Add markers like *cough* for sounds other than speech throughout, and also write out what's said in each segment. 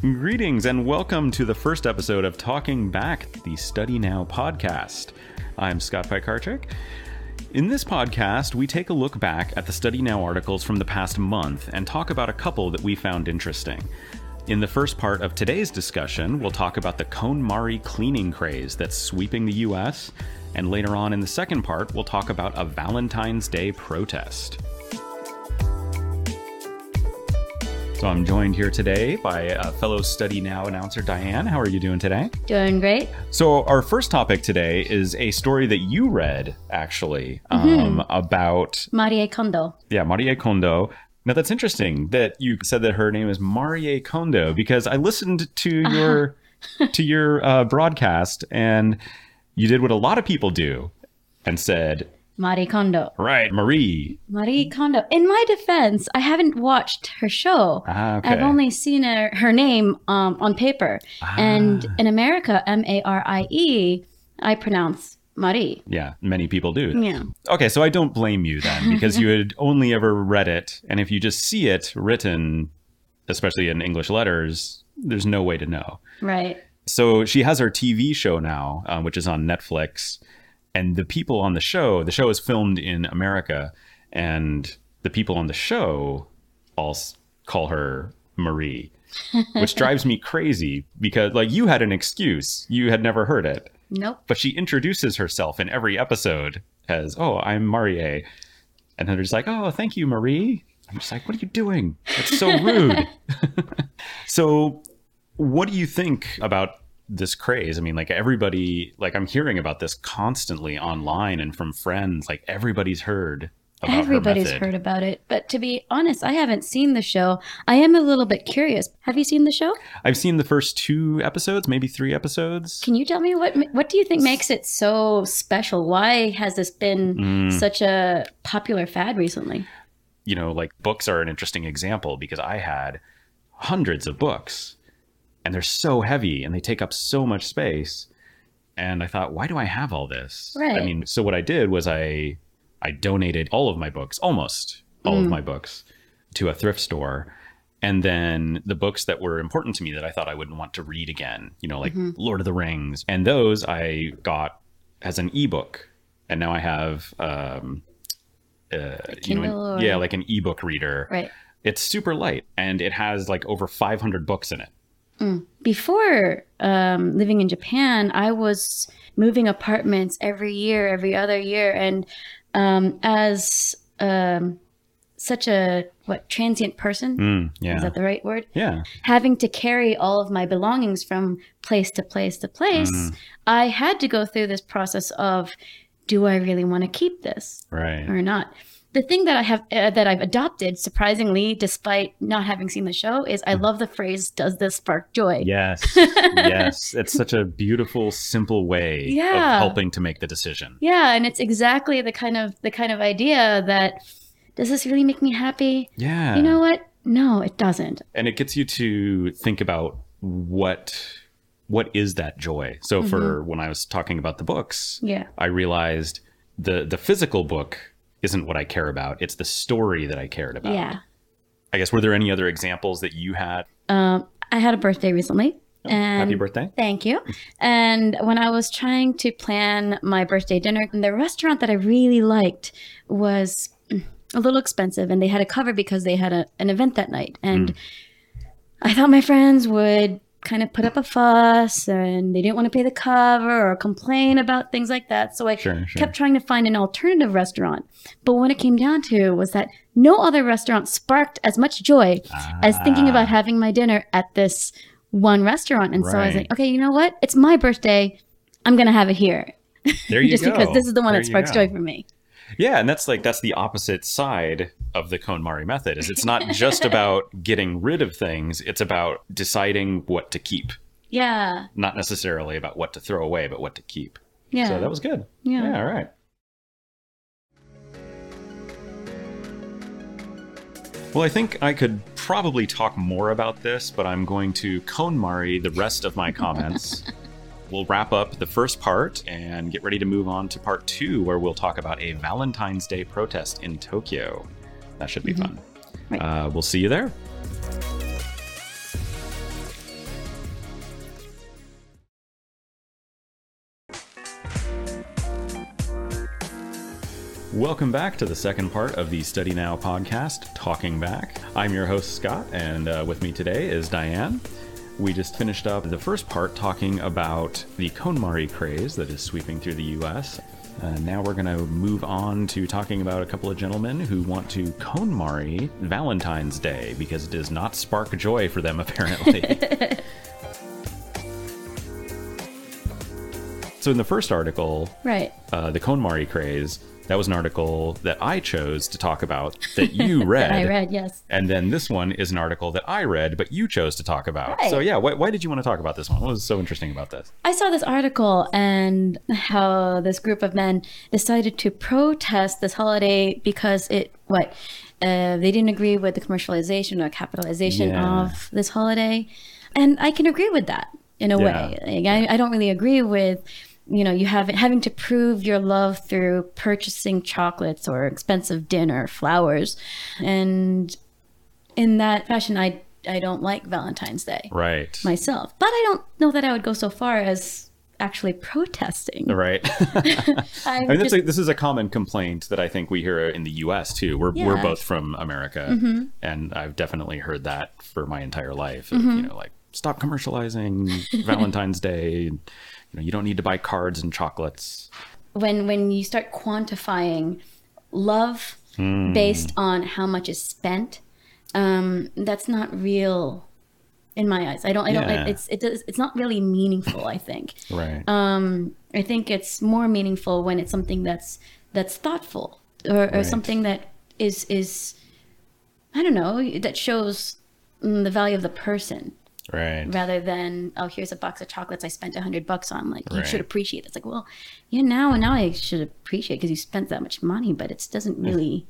Greetings and welcome to the first episode of Talking Back, the Study Now podcast. I'm Scott Pikarczyk. In this podcast, we take a look back at the Study Now articles from the past month and talk about a couple that we found interesting. In the first part of today's discussion, we'll talk about the KonMari cleaning craze that's sweeping the US, and later on in the second part, we'll talk about a Valentine's Day protest. So I'm joined here today by a fellow Study Now announcer, Diane. How are you doing today? Doing great. So our first topic today is a story that you read, actually, um, about Marie Kondo. yeah Marie Kondo. Now that's interesting that you said that her name is Marie Kondo because I listened to your to your uh, broadcast and you did what a lot of people do and said, Marie Kondo. "Right, Marie." Marie Kondo. In my defense, I haven't watched her show. Ah, okay. I've only seen her, her name um, on paper. And Ah. in America, M A R I E, I pronounce Marie. yeah, many people do. Yeah. Okay, so I don't blame you then *laughs* because you had only ever read it, and if you just see it written, especially in English letters, there's no way to know. Right. So she has her TV show now, um, which is on Netflix, and the people on the show, the show is filmed in America, and the people on the show all call her Marie, *laughs* which drives me crazy because, like, you had an excuse, you had never heard it Nope. but she introduces herself in every episode as, "Oh, I'm Marie," and then they're just like, "Oh, thank you, Marie." I'm just like, "What are you doing? That's so *laughs* rude." *laughs* so, what do you think about this craze? I mean, like everybody, like I'm hearing about this constantly online and from friends. Like everybody's heard. About Everybody's heard about it. But to be honest, I haven't seen the show. I am a little bit curious. Have you seen the show? I've seen the first two episodes, maybe three episodes. Can you tell me what what do you think makes it so special? Why has this been Mm. such a popular fad recently? you know, like books are an interesting example because I had hundreds of books and they're so heavy and they take up so much space. And I thought, why do I have all this? I mean, so what I did was I I donated all of my books, almost all of Mm. my books, to a thrift store. And then the books that were important to me that I thought I wouldn't want to read again, you know, like Mhm. Lord of the Rings. And those I got as an ebook. And now I have um uh, you know, or- yeah, like an ebook reader. Right. It's super light and it has like over 500 books in it. Before um, living in Japan, I was moving apartments every year, every other year, and um, as um, such a what transient person Mm, is that the right word? Yeah. Having to carry all of my belongings from place to place to place, Mm. I had to go through this process of, do I really want to keep this? Right. or not. The thing that I have uh, that I've adopted, surprisingly, despite not having seen the show, is I love the phrase "Does this spark joy?" Yes. *laughs* yes. It's such a beautiful, simple way Yeah. of helping to make the decision. Yeah, and it's exactly the kind of the kind of idea that does this really make me happy? Yeah. You know what? No, it doesn't. and it gets you to think about what what is that joy. So for when I was talking about the books, Yeah. I realized the the physical book isn't what I care about. It's the story that I cared about. Yeah. I guess were there any other examples that you had? Um, I had a birthday recently, and Happy birthday. Thank you. And when I was trying to plan my birthday dinner, the restaurant that I really liked was mm, a little expensive, and they had a cover because they had a, an event that night. And I thought my friends would kind of put up a fuss and they didn't want to pay the cover or complain about things like that. So I Sure, sure. kept trying to find an alternative restaurant. But when it came down to was that no other restaurant sparked as much joy as thinking about Ah. having my dinner at this one restaurant. And so I was like, okay, you know what? It's my birthday. I'm going to have it here. There you *laughs* Just go. because this is the one There that sparks joy for me. Yeah, and that's like that's the opposite side of the KonMari method. Is it's not just *laughs* about getting rid of things; it's about deciding what to keep. Yeah. Not necessarily about what to throw away, but what to keep. Yeah. So that was good. Yeah. Yeah. All right. Well, I think I could probably talk more about this, but I'm going to KonMari the rest of my comments. *laughs* we'll wrap up the first part and get ready to move on to part two, where we'll talk about a Valentine's Day protest in Tokyo. That should be mm-hmm. fun. Right. Uh, we'll see you there. Welcome back to the second part of the Study Now podcast, Talking Back. I'm your host, Scott, and uh, with me today is Diane. We just finished up the first part talking about the KonMari craze that is sweeping through the US. Uh, now we're going to move on to talking about a couple of gentlemen who want to KonMari Valentine's Day because it does not spark joy for them, *laughs* apparently. so, in the first article, Right. uh, the KonMari craze, that was an article that I chose to talk about that you read. *laughs* That I read, yes. And then this one is an article that I read, but you chose to talk about. Right. So, yeah, why, why did you want to talk about this one? What was so interesting about this? I saw this article and how this group of men decided to protest this holiday because it what uh, they didn't agree with the commercialization or capitalization Yeah. of this holiday, and I can agree with that in a Yeah. way. Like, I, I don't really agree with you know you have having to prove your love through purchasing chocolates or expensive dinner, flowers, and in that fashion, I I don't like Valentine's Day Right. myself. But I don't know that I would go so far as actually protesting. Right. *laughs* I mean, just, a, this is a common complaint that I think we hear in the U.S. too. We're we're Mm-hmm. both from America, and I've definitely heard that for my entire life. of, You know, like stop commercializing *laughs* Valentine's Day. You know, you don't need to buy cards and chocolates. when when you start quantifying love Hmm. based on how much is spent, um, that's not real in my eyes. I don't. I don't. Yeah. It's it does, it's not really meaningful. I think. Right. Um, I think it's more meaningful when it's something that's that's thoughtful or, or Right. something that is is I don't know that shows mm, the value of the person right. rather than oh here's a box of chocolates I spent a hundred bucks on like you Right. should appreciate it. It's like well yeah now now I should appreciate because you spent that much money but it doesn't really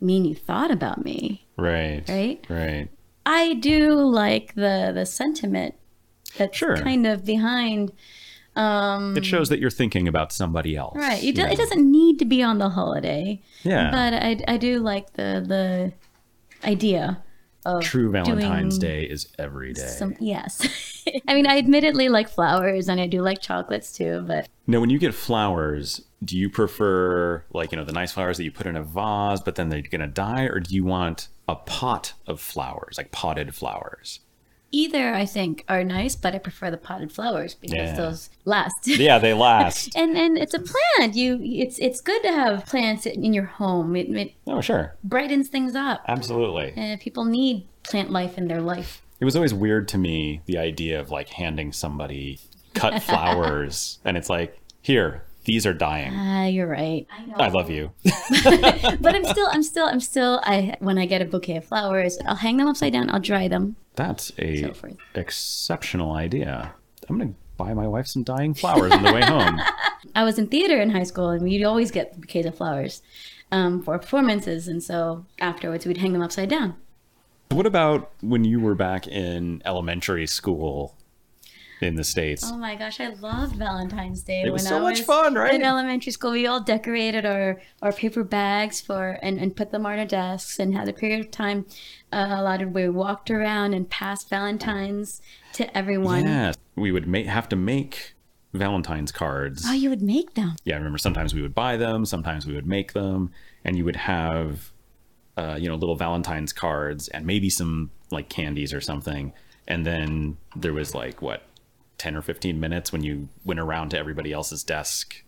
mean you thought about me Right. right Right. I do like the the sentiment that's Sure. kind of behind um It shows that you're thinking about somebody else. right you do, it doesn't need to be on the holiday Yeah. but I I do like the the idea of True Valentine's Day is every day. some yes *laughs* I mean I admittedly like flowers and I do like chocolates too but Now, when you get flowers, do you prefer like you know the nice flowers that you put in a vase, but then they're gonna die, or do you want a pot of flowers, like potted flowers? Either I think are nice but I prefer the potted flowers because Yeah. those last. *laughs* Yeah, they last. *laughs* and and it's a plant. You it's it's good to have plants in your home. It, it oh, sure, brightens things up. Absolutely. and people need plant life in their life. It was always weird to me the idea of like handing somebody cut *laughs* flowers, and it's like, here, these are dying. ah you're right I know I love you. *laughs* but I'm *laughs* still, I'm still, I'm still. I when I get a bouquet of flowers, I'll hang them upside down. I'll dry them. That's a So forth. exceptional idea. I'm gonna buy my wife some dying flowers on the way home. *laughs* I was in theater in high school, and we'd always get bouquets of flowers um, for performances, and so afterwards we'd hang them upside down. What about when you were back in elementary school in the States? Oh my gosh, I loved Valentine's Day. It was when so I much fun, right? In elementary school, we all decorated our, our paper bags for and, and put them on our desks and had a period of time uh, allotted where we walked around and passed Valentines to everyone. Yeah, we would ma- have to make Valentine's cards. Oh, you would make them. yeah, I remember sometimes we would buy them, sometimes we would make them, and you would have, uh, you know, little Valentine's cards and maybe some like candies or something. And then there was like what, ten or fifteen minutes when you went around to everybody else's desk.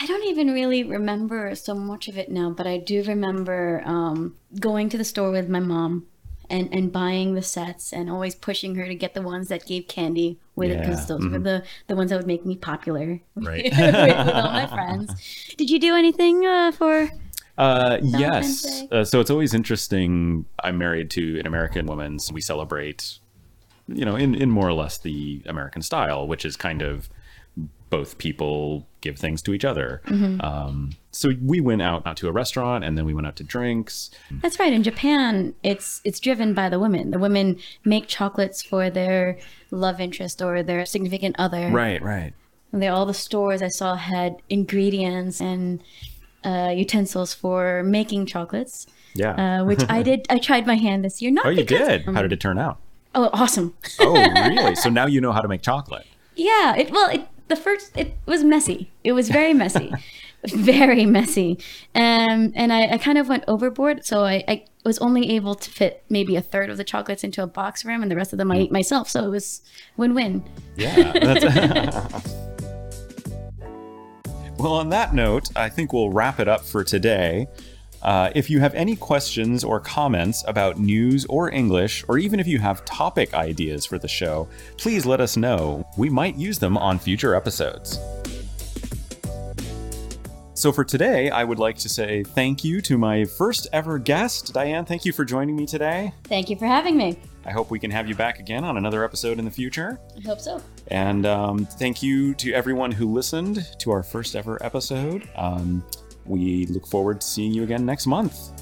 I don't even really remember so much of it now, but I do remember um, going to the store with my mom and, and buying the sets and always pushing her to get the ones that gave candy with it because Yeah, those were the, the ones that would make me popular Right. with, *laughs* with all my friends. Did you do anything uh, for? Uh, yes. Uh, so it's always interesting. I'm married to an American woman. So we celebrate, you know, in, in more or less the American style, which is kind of both people give things to each other. Mm-hmm. Um, so we went out, not to a restaurant and then we went out to drinks. That's right. In Japan, it's it's driven by the women. The women make chocolates for their love interest or their significant other. Right, right. And they, all the stores I saw had ingredients and uh, utensils for making chocolates, Yeah. uh, which I *laughs* did. I tried my hand this year. Not oh, you because, did? um, How did it turn out? Oh, awesome! Oh, really? *laughs* so now you know how to make chocolate. yeah. It well, it the first it was messy. It was very messy. *laughs* very messy. Um, and I, I kind of went overboard. So I, I was only able to fit maybe a third of the chocolates into a box for him, and the rest of them I ate myself. So it was win win. Yeah. *laughs* That's well, on that note, I think we'll wrap it up for today. Uh, if you have any questions or comments about news or English, or even if you have topic ideas for the show, please let us know. We might use them on future episodes. So for today, I would like to say thank you to my first ever guest. Diane, thank you for joining me today. Thank you for having me. I hope we can have you back again on another episode in the future. I hope so. And um, thank you to everyone who listened to our first ever episode. Um, we look forward to seeing you again next month.